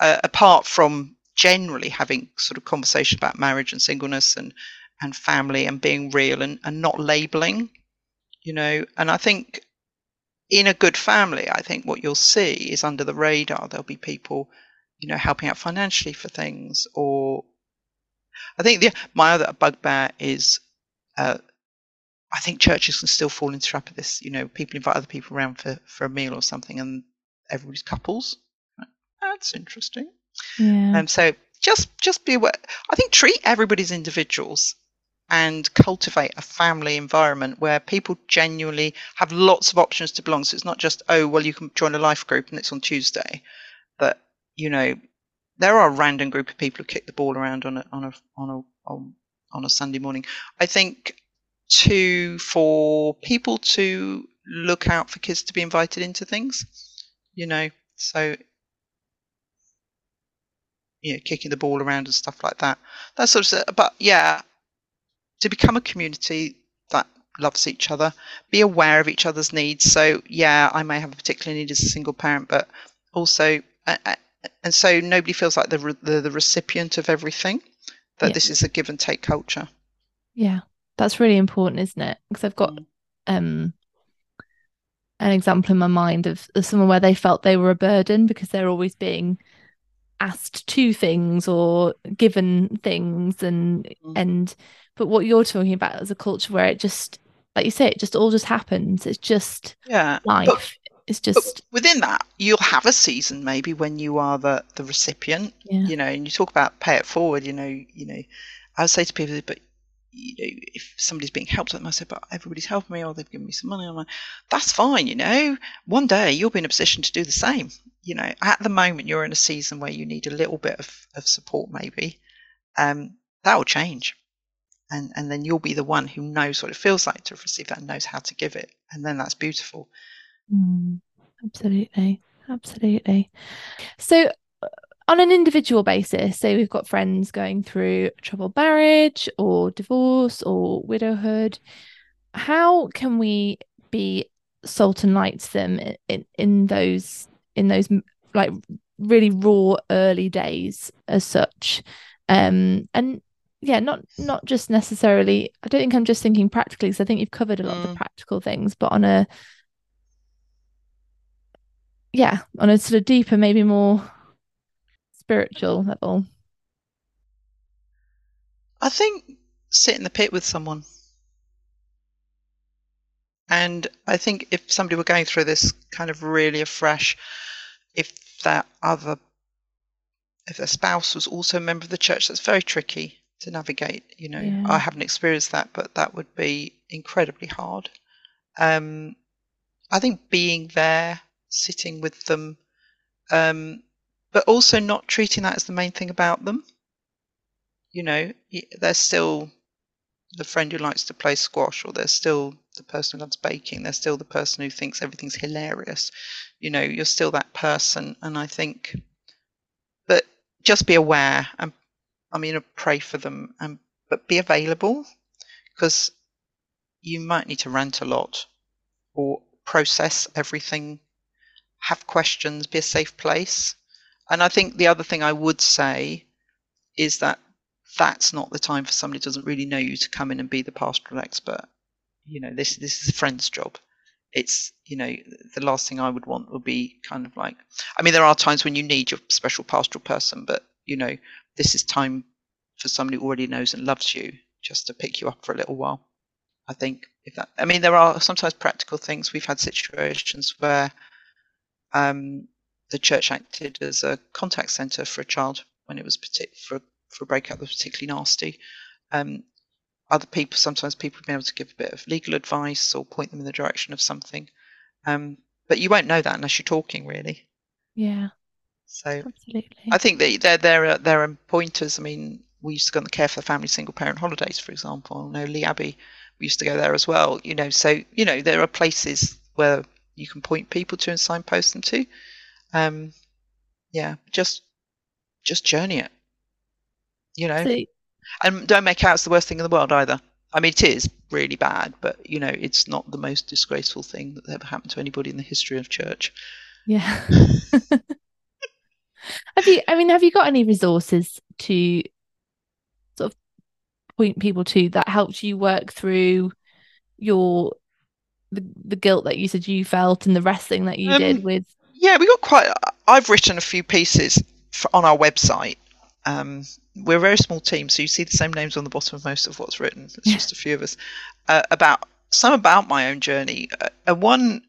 uh, apart from generally having sort of conversation about marriage and singleness and, and family and being real and, and not labeling, you know, and I think in a good family, I think what you'll see is under the radar, there'll be people, you know, helping out financially for things. Or I think the, my other bugbear is uh, I think churches can still fall into trap of this. You know, people invite other people around for, for a meal or something and everybody's couples. That's interesting. Yeah. Um, so just just be aware. I think treat everybody as individuals and cultivate a family environment where people genuinely have lots of options to belong. So it's not just, oh, well, you can join a life group and it's on Tuesday. But, you know, there are a random group of people who kick the ball around on a, on a, on a, on, on a Sunday morning. I think to, for people to look out for kids to be invited into things, you know, so you know, kicking the ball around and stuff like that. That sort of, but yeah, to become a community that loves each other, be aware of each other's needs. So, yeah, I may have a particular need as a single parent, but also, and so nobody feels like the the, the recipient of everything. That yeah. this is a give and take culture. Yeah, that's really important, isn't it? Because I've got mm. um an example in my mind of, of someone where they felt they were a burden because they're always being asked to things or given things and mm. and but what you're talking about is a culture where it just, like you say, it just all just happens. It's just yeah life. But, it's just within that you'll have a season maybe when you are the the recipient. Yeah. You know, and you talk about pay it forward. You know, you know, I would say to people, but you know, if somebody's being helped, I say, but everybody's helping me, or they've given me some money. I'm like, that's fine, you know. One day you'll be in a position to do the same. You know, at the moment you're in a season where you need a little bit of, of support, maybe. Um, that will change and and then you'll be the one who knows what it feels like to receive that and knows how to give it and then that's beautiful mm, absolutely absolutely so on an individual basis say we've got friends going through troubled marriage or divorce or widowhood how can we be salt and light to them in, in those in those like really raw early days as such um and yeah not not just necessarily i don't think i'm just thinking practically because i think you've covered a lot mm. of the mm. practical things but on a yeah on a sort of deeper maybe more spiritual level i think sit in the pit with someone and i think if somebody were going through this kind of really afresh if that other if their spouse was also a member of the church that's very tricky to navigate. You know, Yeah. I haven't experienced that, but that would be incredibly hard. Um, I think being there, sitting with them, um, but also not treating that as the main thing about them. You know, they're still the friend who likes to play squash, or they're still the person who loves baking. They're still the person who thinks everything's hilarious. You know, you're still that person, and I think, but just be aware and I mean, pray for them, and but be available because you might need to rant a lot or process everything, have questions, be a safe place. And I think the other thing I would say is that that's not the time for somebody who doesn't really know you to come in and be the pastoral expert. You know, this this is a friend's job. It's you know the last thing I would want would be kind of like. I mean, there are times when you need your special pastoral person, but you know, this is time for somebody who already knows and loves you just to pick you up for a little while. I think if that, I mean, there are sometimes practical things. We've had situations where um, the church acted as a contact centre for a child when it was partic- for for a breakup that was particularly nasty. Um, other people, sometimes people have been able to give a bit of legal advice or point them in the direction of something. Um, but you won't know that unless you're talking, really. Yeah, So absolutely. I think that there there are there are pointers. I mean, we used to go on the Care for the Family single parent holidays, for example. I know Lee Abbey, we used to go there as well. You know, so you know there are places where you can point people to and signpost them to. Um, yeah, just just journey it. You know, So, and don't make out it's the worst thing in the world either. I mean, it is really bad, but you know, it's not the most disgraceful thing that ever happened to anybody in the history of church. yeah. [LAUGHS] have you, I mean, have you got any resources to sort of point people to that helped you work through your the, the guilt that you said you felt and the wrestling that you Um, did with Yeah, we got quite. I've written a few pieces for, on our website. Um, we're a very small team, so you see the same names on the bottom of most of what's written. It's Yeah. just a few of us. Uh, about some about my own journey. Uh, and one,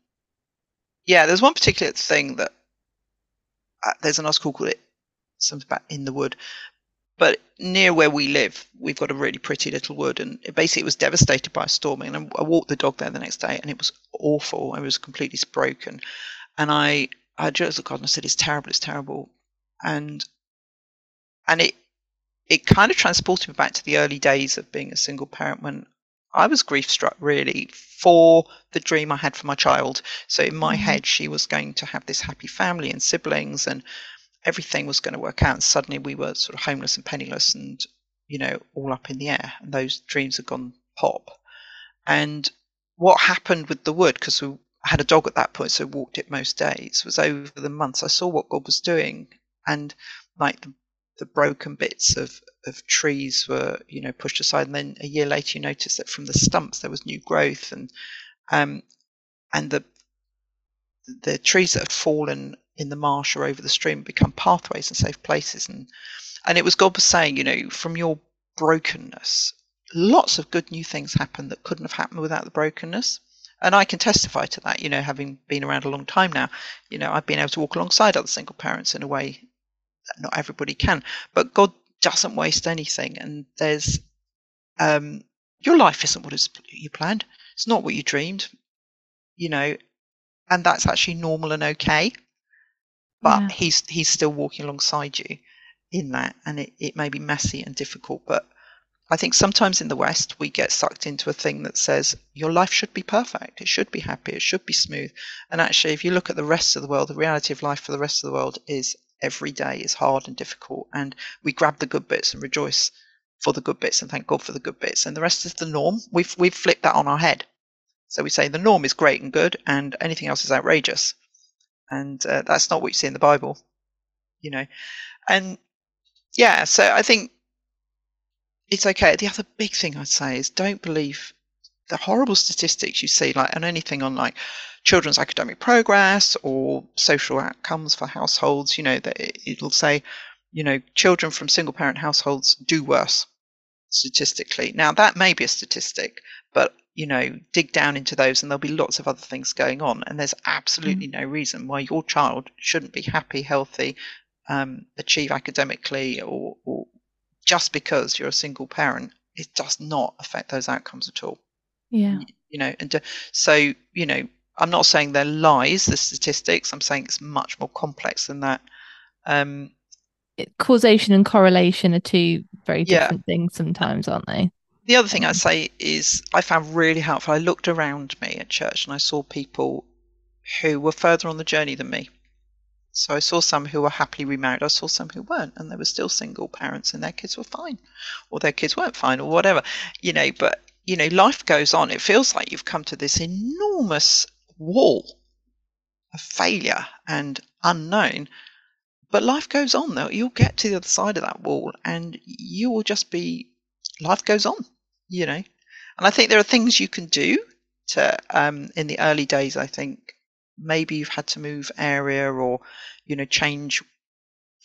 yeah, there's one particular thing that uh, there's an article called it something about in the wood. But near where we live, we've got a really pretty little wood, and it basically it was devastated by a storm. And I I walked the dog there the next day, and it was awful. It was completely broken, and I I just looked God and I said, "It's terrible. It's terrible," and and it it kind of transported me back to the early days of being a single parent when I was grief struck really for the dream I had for my child. So in my Mhm. head, she was going to have this happy family and siblings, and everything was going to work out. And suddenly we were sort of homeless and penniless, and you know, all up in the air. And those dreams had gone pop. And what happened with the wood, because we had a dog at that point, so walked it most days, was over the months I saw what God was doing, and like the, the broken bits of of trees were you know pushed aside, and then a year later you notice that from the stumps there was new growth, and um and the the trees that had fallen in the marsh or over the stream become pathways and safe places, and and it was God was saying, you know, from your brokenness, lots of good new things happen that couldn't have happened without the brokenness. And I can testify to that, you know, having been around a long time now. You know, I've been able to walk alongside other single parents in a way that not everybody can. But God doesn't waste anything. And there's, um, your life isn't what you planned. It's not what you dreamed, you know, and that's actually normal and okay. But Yeah. he's he's still walking alongside you in that, and it, it may be messy and difficult, but I think sometimes in the West we get sucked into a thing that says your life should be perfect, it should be happy, it should be smooth. And actually, if you look at the rest of the world, the reality of life for the rest of the world is every day is hard and difficult, and we grab the good bits and rejoice for the good bits and thank God for the good bits, and the rest is the norm. We've we've flipped that on our head. So we say the norm is great and good, and anything else is outrageous, and uh, that's not what you see in the Bible, you know. And yeah, so I think it's okay. The other big thing I'd say is don't believe the horrible statistics you see, like on anything on like children's academic progress or social outcomes for households. You know that it- it'll say, you know, children from single parent households do worse statistically. Now that may be a statistic, but you know, dig down into those, and there'll be lots of other things going on. And there's absolutely no reason why your child shouldn't be happy, healthy, um, achieve academically, or, or just because you're a single parent, it does not affect those outcomes at all. Yeah. You know, and uh, so you know, I'm not saying they're lies, the statistics. I'm saying it's much more complex than that. Um, It- causation and correlation are two very Yeah. different things sometimes, aren't they? The other thing I'd say is I found really helpful. I looked around me at church and I saw people who were further on the journey than me. So I saw some who were happily remarried. I saw some who weren't, and they were still single parents, and their kids were fine, or their kids weren't fine, or whatever. You know, but you know, life goes on. It feels like you've come to this enormous wall of failure and unknown. But life goes on, though. You'll get to the other side of that wall, and you will just be. Life goes on you know and i think there are things you can do to um in the early days i think maybe you've had to move area or you know change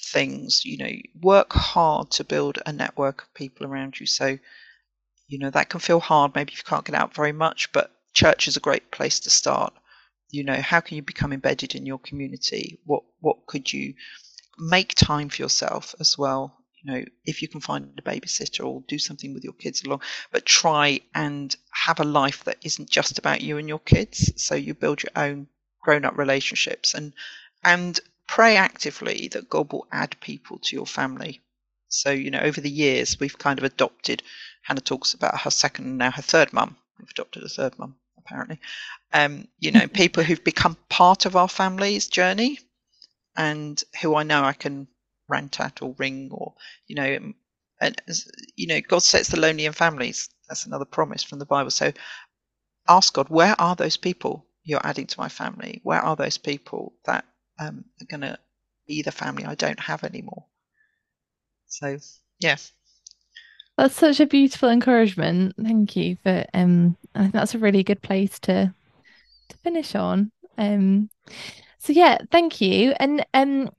things you know work hard to build a network of people around you. So you know that can feel hard maybe you can't get out very much but church is a great place to start. You know how can you become embedded in your community? What what could you make time for yourself as well? You know if you can find a babysitter or do something with your kids along but try and have a life that isn't just about you and your kids. So you build your own grown up relationships and and pray actively that god will add people to your family. So you know over the years we've kind of adopted hannah talks about her second and now her third mum. We've adopted a third mum apparently. Um you know [LAUGHS] people who've become part of our family's journey and who i know i can rant at or ring or you know and you know god sets the lonely in families. That's another promise from the bible. So ask god where are those people you're adding to my family where are those people that um, are going to be the family i don't have anymore so yeah That's such a beautiful encouragement. Thank you for um I think that's a really good place to to finish on. Um so yeah, thank you. And um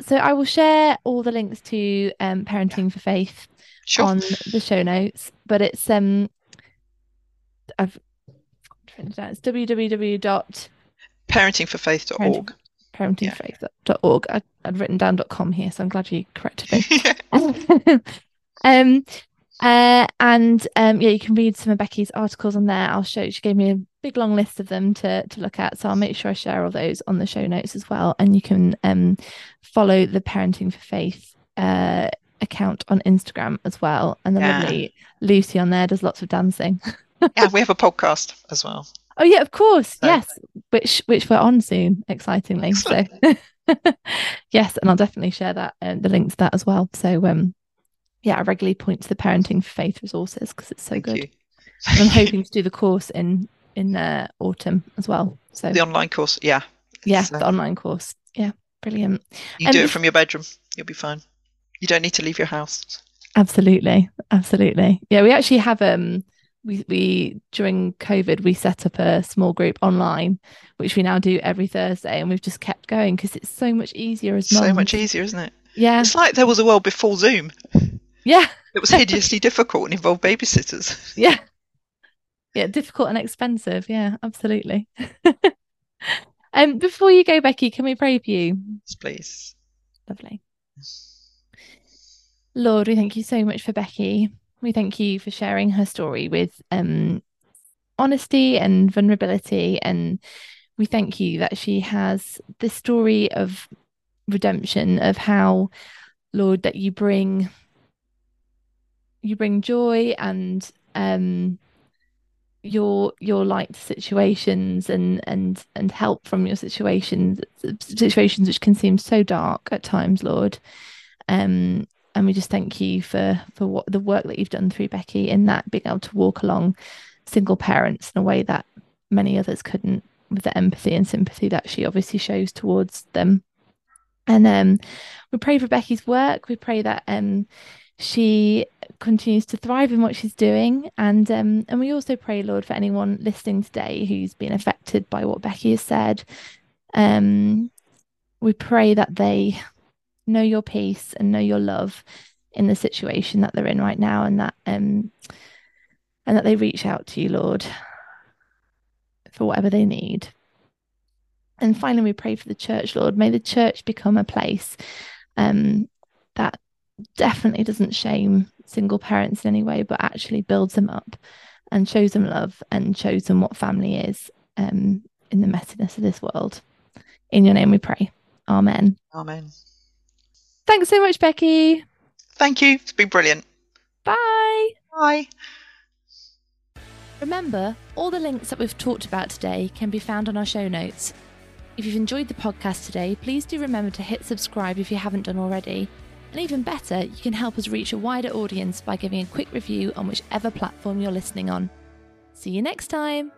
so I will share all the links to um Parenting for Faith sure on the show notes, but it's um I've written it down. It's www.parentingforfaith.org. parentingforfaith.org I, I'd written down .com here, so I'm glad you corrected me. [LAUGHS] [LAUGHS] um uh and um yeah you can read some of Becky's articles on there I'll show she gave me a big long list of them to to look at so I'll make sure I share all those on the show notes as well and you can um follow the parenting for faith uh account on Instagram as well and the Yeah. lovely Lucy on there does lots of dancing [LAUGHS] yeah we have a podcast as well. Oh yeah of course. So- yes which which we're on soon excitingly so. [LAUGHS] Yes and I'll definitely share that and the link to that as well. So um yeah I regularly point to the parenting for faith resources because it's so thank good. I'm hoping [LAUGHS] to do the course in in uh, autumn as well so. The online course yeah. Yeah it's, uh, the online course. Yeah brilliant. You and do it from your bedroom. You'll be fine. You don't need to leave your house. Absolutely, absolutely. Yeah, we actually have um we we during COVID we set up a small group online, which we now do every Thursday, and we've just kept going because it's so much easier as so much easier isn't it Yeah, it's like there was a world before zoom yeah, it was hideously difficult and involved babysitters [LAUGHS] yeah, yeah. Difficult and expensive. Yeah, absolutely. [LAUGHS] um, before you go, Becky, can we pray for you? please Lovely. Lord, we thank you so much for Becky. We thank you for sharing her story with um, honesty and vulnerability. And we thank you that she has this story of redemption, of how, Lord, that you bring you bring joy and um your your light situations and and and help from your situations situations which can seem so dark at times lord um and we just thank you for for what the work that you've done through becky in that being able to walk along single parents in a way that many others couldn't with the empathy and sympathy that she obviously shows towards them. And um we pray for becky's work. We pray that um she continues to thrive in what she's doing. And um and we also pray lord for anyone listening today who's been affected by what becky has said. Um we pray that they know your peace and know your love in the situation that they're in right now and that um and that they reach out to you lord for whatever they need and finally we pray for the church lord may the church become a place um that definitely doesn't shame single parents in any way, but actually builds them up and shows them love and shows them what family is um, in the messiness of this world. In your name we pray. Amen. Amen. Thanks so much, Becky. Thank you. It's been brilliant. Bye. Bye. Remember, all the links that we've talked about today can be found on our show notes. If you've enjoyed the podcast today, please do remember to hit subscribe if you haven't done already. And even better, you can help us reach a wider audience by giving a quick review on whichever platform you're listening on. See you next time!